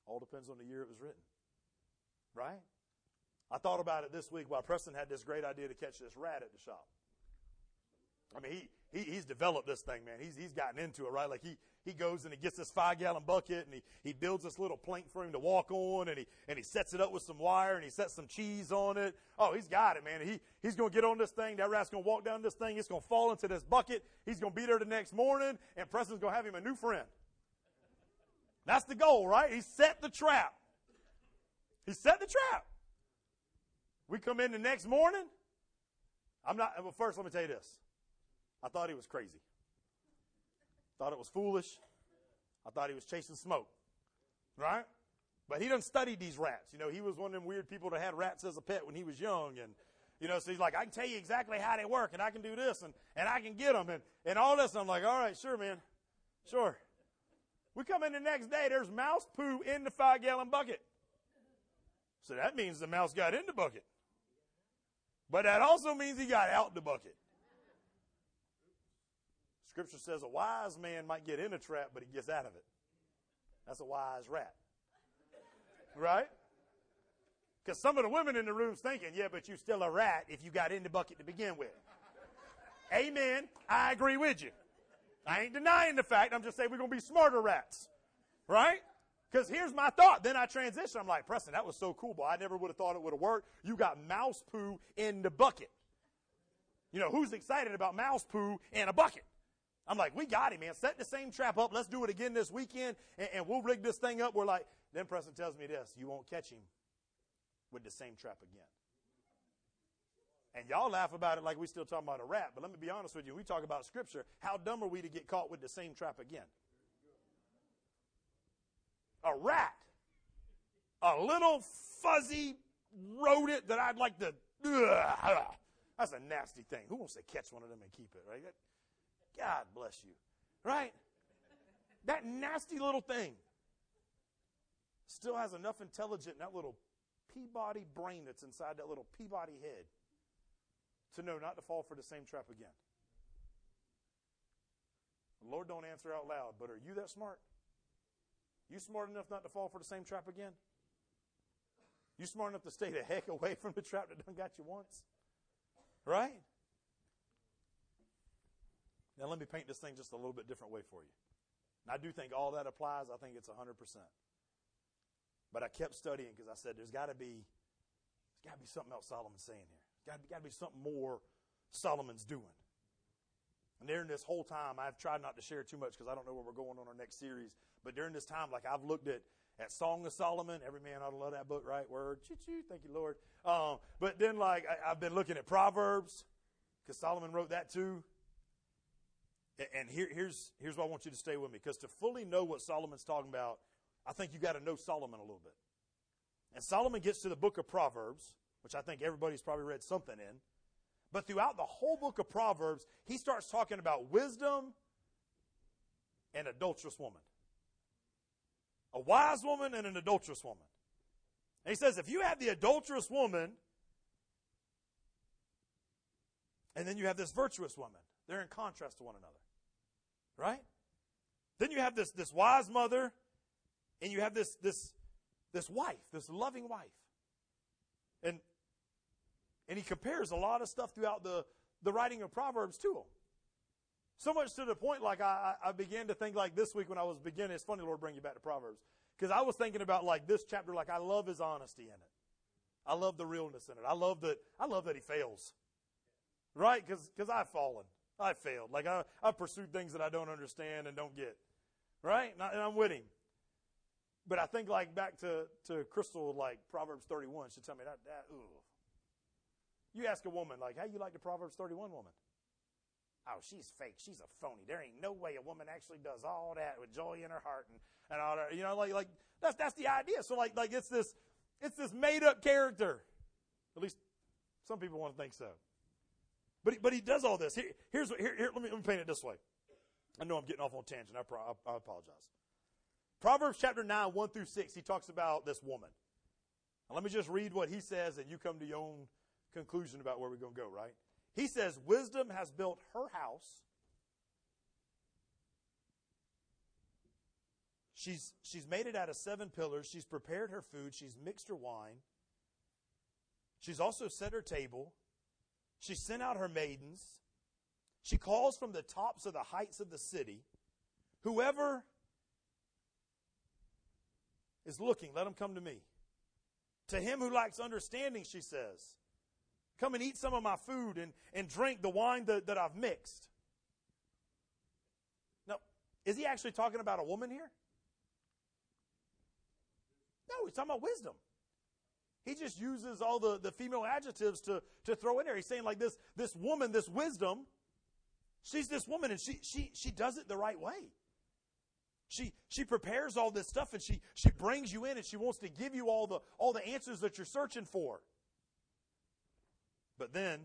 All depends on the year it was written. Right? I thought about it this week while Preston had this great idea to catch this rat at the shop. I mean, he, he he's developed this thing, man. He's he's gotten into it, right? Like he he goes and he gets this five gallon bucket and he, he builds this little plank for him to walk on and he and he sets it up with some wire and he sets some cheese on it. Oh, he's got it, man. He he's gonna get on this thing. That rat's gonna walk down this thing. It's gonna fall into this bucket. He's gonna be there the next morning and Preston's gonna have him a new friend. That's the goal, right? He set the trap. He set the trap. We come in the next morning. I'm not, well, first let me tell you this. I thought he was crazy. Thought it was foolish. I thought he was chasing smoke. Right? But he doesn't study these rats. You know, he was one of them weird people that had rats as a pet when he was young. And, you know, so he's like, I can tell you exactly how they work and I can do this and, and I can get them and, and all this. And I'm like, all right, sure, man. Sure. We come in the next day, there's mouse poo in the five gallon bucket. So that means the mouse got in the bucket. But that also means he got out the bucket. Scripture says a wise man might get in a trap, but he gets out of it. That's a wise rat. Right? Because some of the women in the room's thinking, yeah, but you're still a rat if you got in the bucket to begin with. Amen. I agree with you. I ain't denying the fact. I'm just saying we're going to be smarter rats. Right? Because here's my thought. Then I transition. I'm like, Preston, that was so cool, boy. I never would have thought it would have worked. You got mouse poo in the bucket. You know, who's excited about mouse poo in a bucket? I'm like, we got him, man. Set the same trap up. Let's do it again this weekend, and, and we'll rig this thing up. We're like, then Preston tells me this you won't catch him with the same trap again. And y'all laugh about it like we still talking about a rat, but let me be honest with you. We talk about scripture. How dumb are we to get caught with the same trap again? A rat. A little fuzzy rodent that I'd like to. Ugh, that's a nasty thing. Who wants to catch one of them and keep it, right? God bless you. Right? That nasty little thing still has enough intelligence in that little Peabody brain that's inside that little Peabody head to know not to fall for the same trap again. Lord don't answer out loud, but are you that smart? You smart enough not to fall for the same trap again? You smart enough to stay the heck away from the trap that done got you once? Right? Now let me paint this thing just a little bit different way for you. And I do think all that applies. I think it's 100%. But I kept studying because I said there's got to be there's got to be something else Solomon's saying here. Got to, got to be something more Solomon's doing. And during this whole time, I've tried not to share too much because I don't know where we're going on our next series. But during this time, like I've looked at at Song of Solomon. Every man ought to love that book, right? Word, choo choo. Thank you, Lord. Um, but then, like I, have been looking at Proverbs because Solomon wrote that too. And, here, here's here's why I want you to stay with me because to fully know what Solomon's talking about, I think you got to know Solomon a little bit. And Solomon gets to the book of Proverbs, which I think everybody's probably read something in. But throughout the whole book of Proverbs, he starts talking about wisdom and adulterous woman. A wise woman and an adulterous woman. And he says, if you have the adulterous woman, and then you have this virtuous woman, they're in contrast to one another. Right? Then you have this, this wise mother, and you have this, this, this wife, this loving wife. And and he compares a lot of stuff throughout the, the writing of Proverbs to them. So much to the point, like I, I began to think like this week when I was beginning. It's funny, Lord, bring you back to Proverbs because I was thinking about like this chapter. Like I love his honesty in it. I love the realness in it. I love that. I love that he fails, right? Because because I've fallen. I failed. Like I I pursued things that I don't understand and don't get, right? And, I, am with him. But I think like back to to Crystal, like Proverbs 31. She tell me that that ooh, you ask a woman, like, how you like the Proverbs 31 woman? Oh, she's fake. She's a phony. There ain't no way a woman actually does all that with joy in her heart and, and all that. You know, like, like, that's, that's the idea. So like, like, it's this, it's this made up character. At least some people want to think so. But he, but he does all this. Here, here's what, here, here, let me, let me paint it this way. I know I'm getting off on tangent. I, pro, I, I apologize. Proverbs chapter 9, 1 through 6, he talks about this woman. Now, let me just read what he says and you come to your own conclusion about where we're going to go, right? He says, Wisdom has built her house. She's, she's made it out of seven pillars. She's prepared her food. She's mixed her wine. She's also set her table. She sent out her maidens. She calls from the tops of the heights of the city. Whoever is looking, let him come to me. To him who lacks understanding, she says, Come and eat some of my food and, and drink the wine that, that I've mixed. Now, is he actually talking about a woman here? No, he's talking about wisdom. He just uses all the, the female adjectives to, to throw in there. He's saying like this, this woman, this wisdom, she's this woman and she, she, she does it the right way. She, she prepares all this stuff and she, she brings you in and she wants to give you all the, all the answers that you're searching for. But then,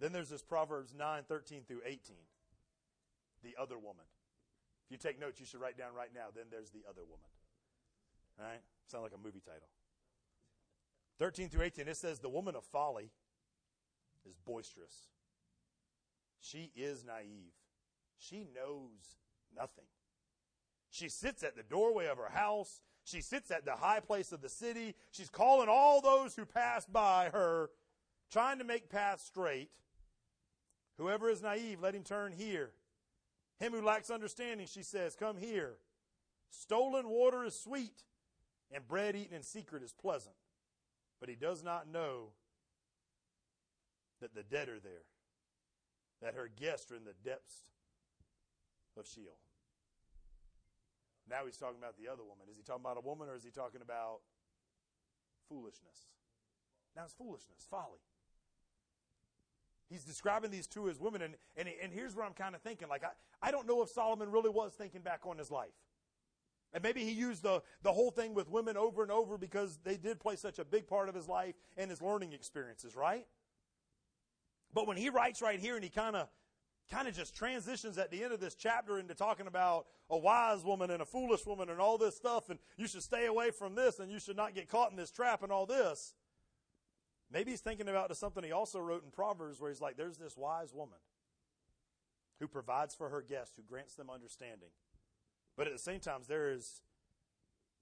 then there's this Proverbs 9, 13 through 18. The other woman. If you take notes, you should write down right now, then there's the other woman. All right? Sound like a movie title. 13 through 18, it says, The woman of folly is boisterous. She is naive. She knows nothing. She sits at the doorway of her house She sits at the high place of the city. She's calling all those who pass by her, trying to make paths straight. Whoever is naive, let him turn here. Him who lacks understanding, she says, come here. Stolen water is sweet, and bread eaten in secret is pleasant. But he does not know that the dead are there, that her guests are in the depths of Sheol. Now he's talking about the other woman. Is he talking about a woman or is he talking about foolishness? Now it's foolishness, folly. He's describing these two as women, and, and, and here's what I'm kind of thinking. Like, I, I don't know if Solomon really was thinking back on his life. And maybe he used the, the whole thing with women over and over because they did play such a big part of his life and his learning experiences, right? But when he writes right here and he kind of kind of just transitions at the end of this chapter into talking about a wise woman and a foolish woman and all this stuff and you should stay away from this and you should not get caught in this trap and all this. Maybe he's thinking about something he also wrote in Proverbs where he's like, there's this wise woman who provides for her guests, who grants them understanding. But at the same time, there is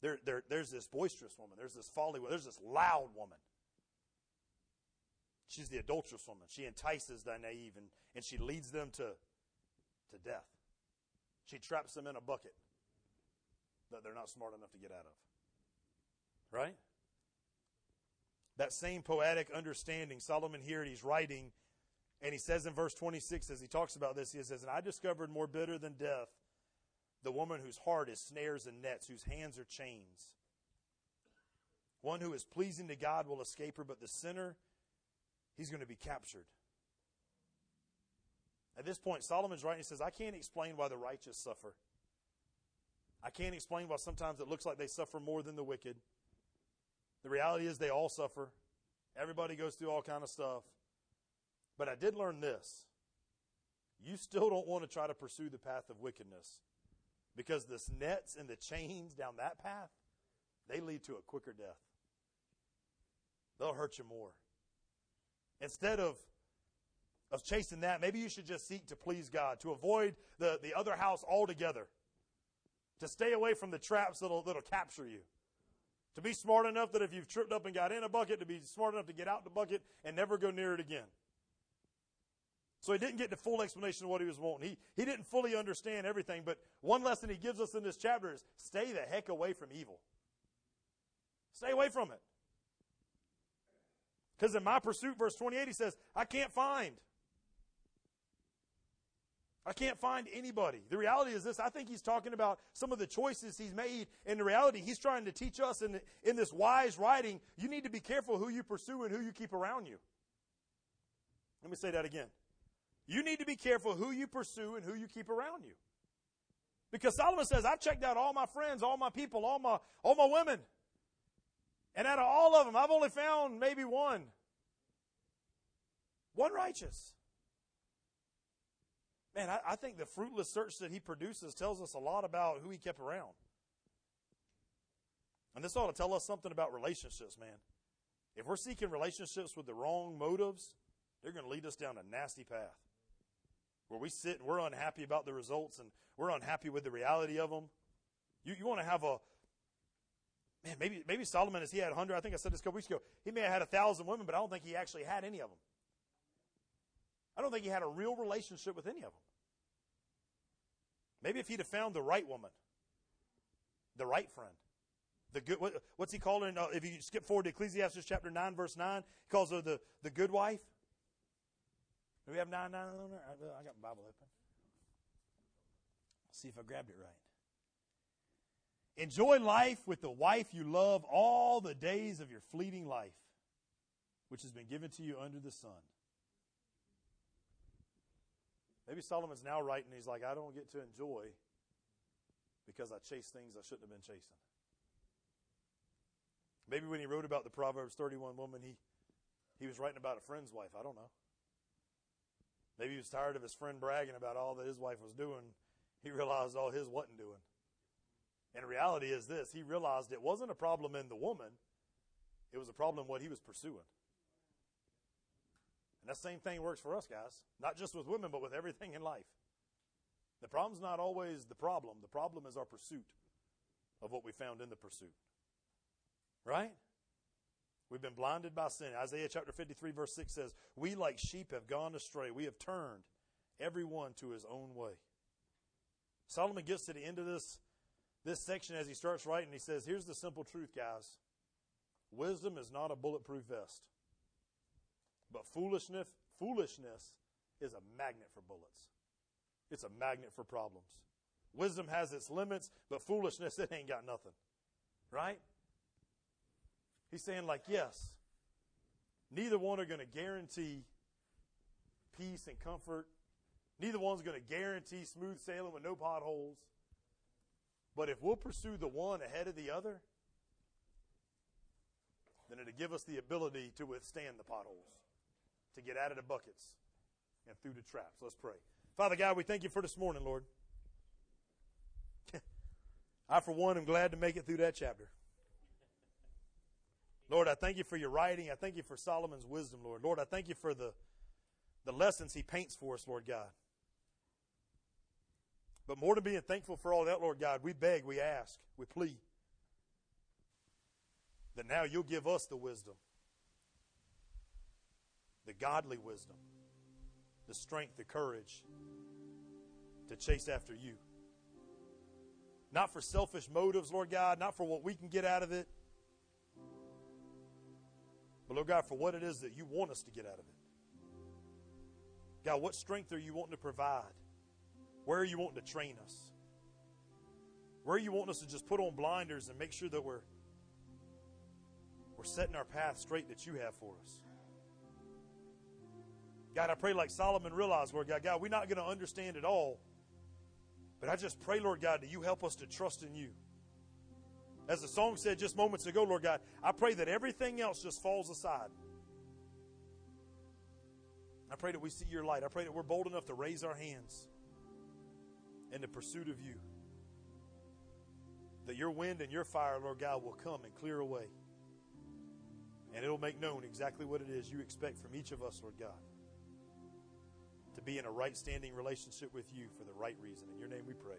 there, there, there's this boisterous woman, there's this folly, there's this loud woman She's the adulterous woman. She entices the naive and, and she leads them to, to death. She traps them in a bucket that they're not smart enough to get out of. Right? That same poetic understanding, Solomon here, he's writing, and he says in verse 26, as he talks about this, he says, And I discovered more bitter than death the woman whose heart is snares and nets, whose hands are chains. One who is pleasing to God will escape her, but the sinner he's going to be captured. At this point, Solomon's writing, says, I can't explain why the righteous suffer. I can't explain why sometimes it looks like they suffer more than the wicked. The reality is they all suffer. Everybody goes through all kind of stuff. But I did learn this. You still don't want to try to pursue the path of wickedness because the nets and the chains down that path, they lead to a quicker death. They'll hurt you more. Instead of, of chasing that, maybe you should just seek to please God, to avoid the, the other house altogether, to stay away from the traps that'll, that'll capture you. To be smart enough that if you've tripped up and got in a bucket, to be smart enough to get out the bucket and never go near it again. So he didn't get the full explanation of what he was wanting. He, he didn't fully understand everything, but one lesson he gives us in this chapter is stay the heck away from evil. Stay away from it. Because in my pursuit, verse 28, he says, I can't find. I can't find anybody. The reality is this I think he's talking about some of the choices he's made. In the reality, he's trying to teach us in, in this wise writing you need to be careful who you pursue and who you keep around you. Let me say that again. You need to be careful who you pursue and who you keep around you. Because Solomon says, I've checked out all my friends, all my people, all my, all my women. And out of all of them, I've only found maybe one. One righteous. Man, I, I, think the fruitless search that he produces tells us a lot about who he kept around. And this ought to tell us something about relationships, man. If we're seeking relationships with the wrong motives, they're going to lead us down a nasty path. Where we sit and we're unhappy about the results and we're unhappy with the reality of them. You, you want to have a, man, maybe, maybe Solomon, as he had 100, I think I said this a couple weeks ago, he may have had a thousand women, but I don't think he actually had any of them. I don't think he had a real relationship with any of them. Maybe if he'd have found the right woman, the right friend, the good, what, what's he calling? Uh, if you skip forward to Ecclesiastes chapter 9, verse 9, he calls her the, the good wife. Do we have 9 9 on? I, got my Bible open. Let's see if I grabbed it right. Enjoy life with the wife you love all the days of your fleeting life, which has been given to you under the sun. Maybe Solomon's now writing, he's like, I don't get to enjoy because I chase things I shouldn't have been chasing. Maybe when he wrote about the Proverbs 31 woman, he, he was writing about a friend's wife. I don't know. Maybe he was tired of his friend bragging about all that his wife was doing. He realized all his wasn't doing. And reality is this he realized it wasn't a problem in the woman, it was a problem in what he was pursuing. And that same thing works for us, guys. Not just with women, but with everything in life. The problem's not always the problem. The problem is our pursuit of what we found in the pursuit. Right? We've been blinded by sin. Isaiah chapter 53 verse 6 says, We like sheep have gone astray. We have turned every one to his own way. Solomon gets to the end of this, this section as he starts writing. He says, Here's the simple truth, guys. Wisdom is not a bulletproof vest. But foolishness, foolishness is a magnet for bullets. It's a magnet for problems. Wisdom has its limits, but foolishness, it ain't got nothing. Right? He's saying, like, yes, neither one are going to guarantee peace and comfort. Neither one's going to guarantee smooth sailing with no potholes. But if we'll pursue the one ahead of the other, then it'll give us the ability to withstand the potholes, to get out of the buckets and through the traps. Let's pray. Father God, we thank you for this morning, Lord. I, for one, am glad to make it through that chapter. Lord, I thank you for your writing. I thank you for Solomon's wisdom, Lord. Lord, I thank you for the, the lessons he paints for us, Lord God. But more than being thankful for all that, Lord God, we beg, we ask, we plead that now you'll give us the wisdom, the godly wisdom, the strength, the courage to chase after you. Not for selfish motives, Lord God, not for what we can get out of it, but Lord God, for what it is that you want us to get out of it. God, what strength are you wanting to provide? Where are you wanting to train us? Where are you wanting us to just put on blinders and make sure that we're we're setting our path straight that you have for us? God, I pray like Solomon realized, Lord God, God, we're not going to understand it all. But I just pray, Lord God, that you help us to trust in you. As the song said just moments ago, Lord God, I pray that everything else just falls aside. I pray that we see your light. I pray that we're bold enough to raise our hands in the pursuit of you. That your wind and your fire, Lord God, will come and clear away. And it'll make known exactly what it is you expect from each of us, Lord God. To be in a right standing relationship with you for the right reason. In your name we pray.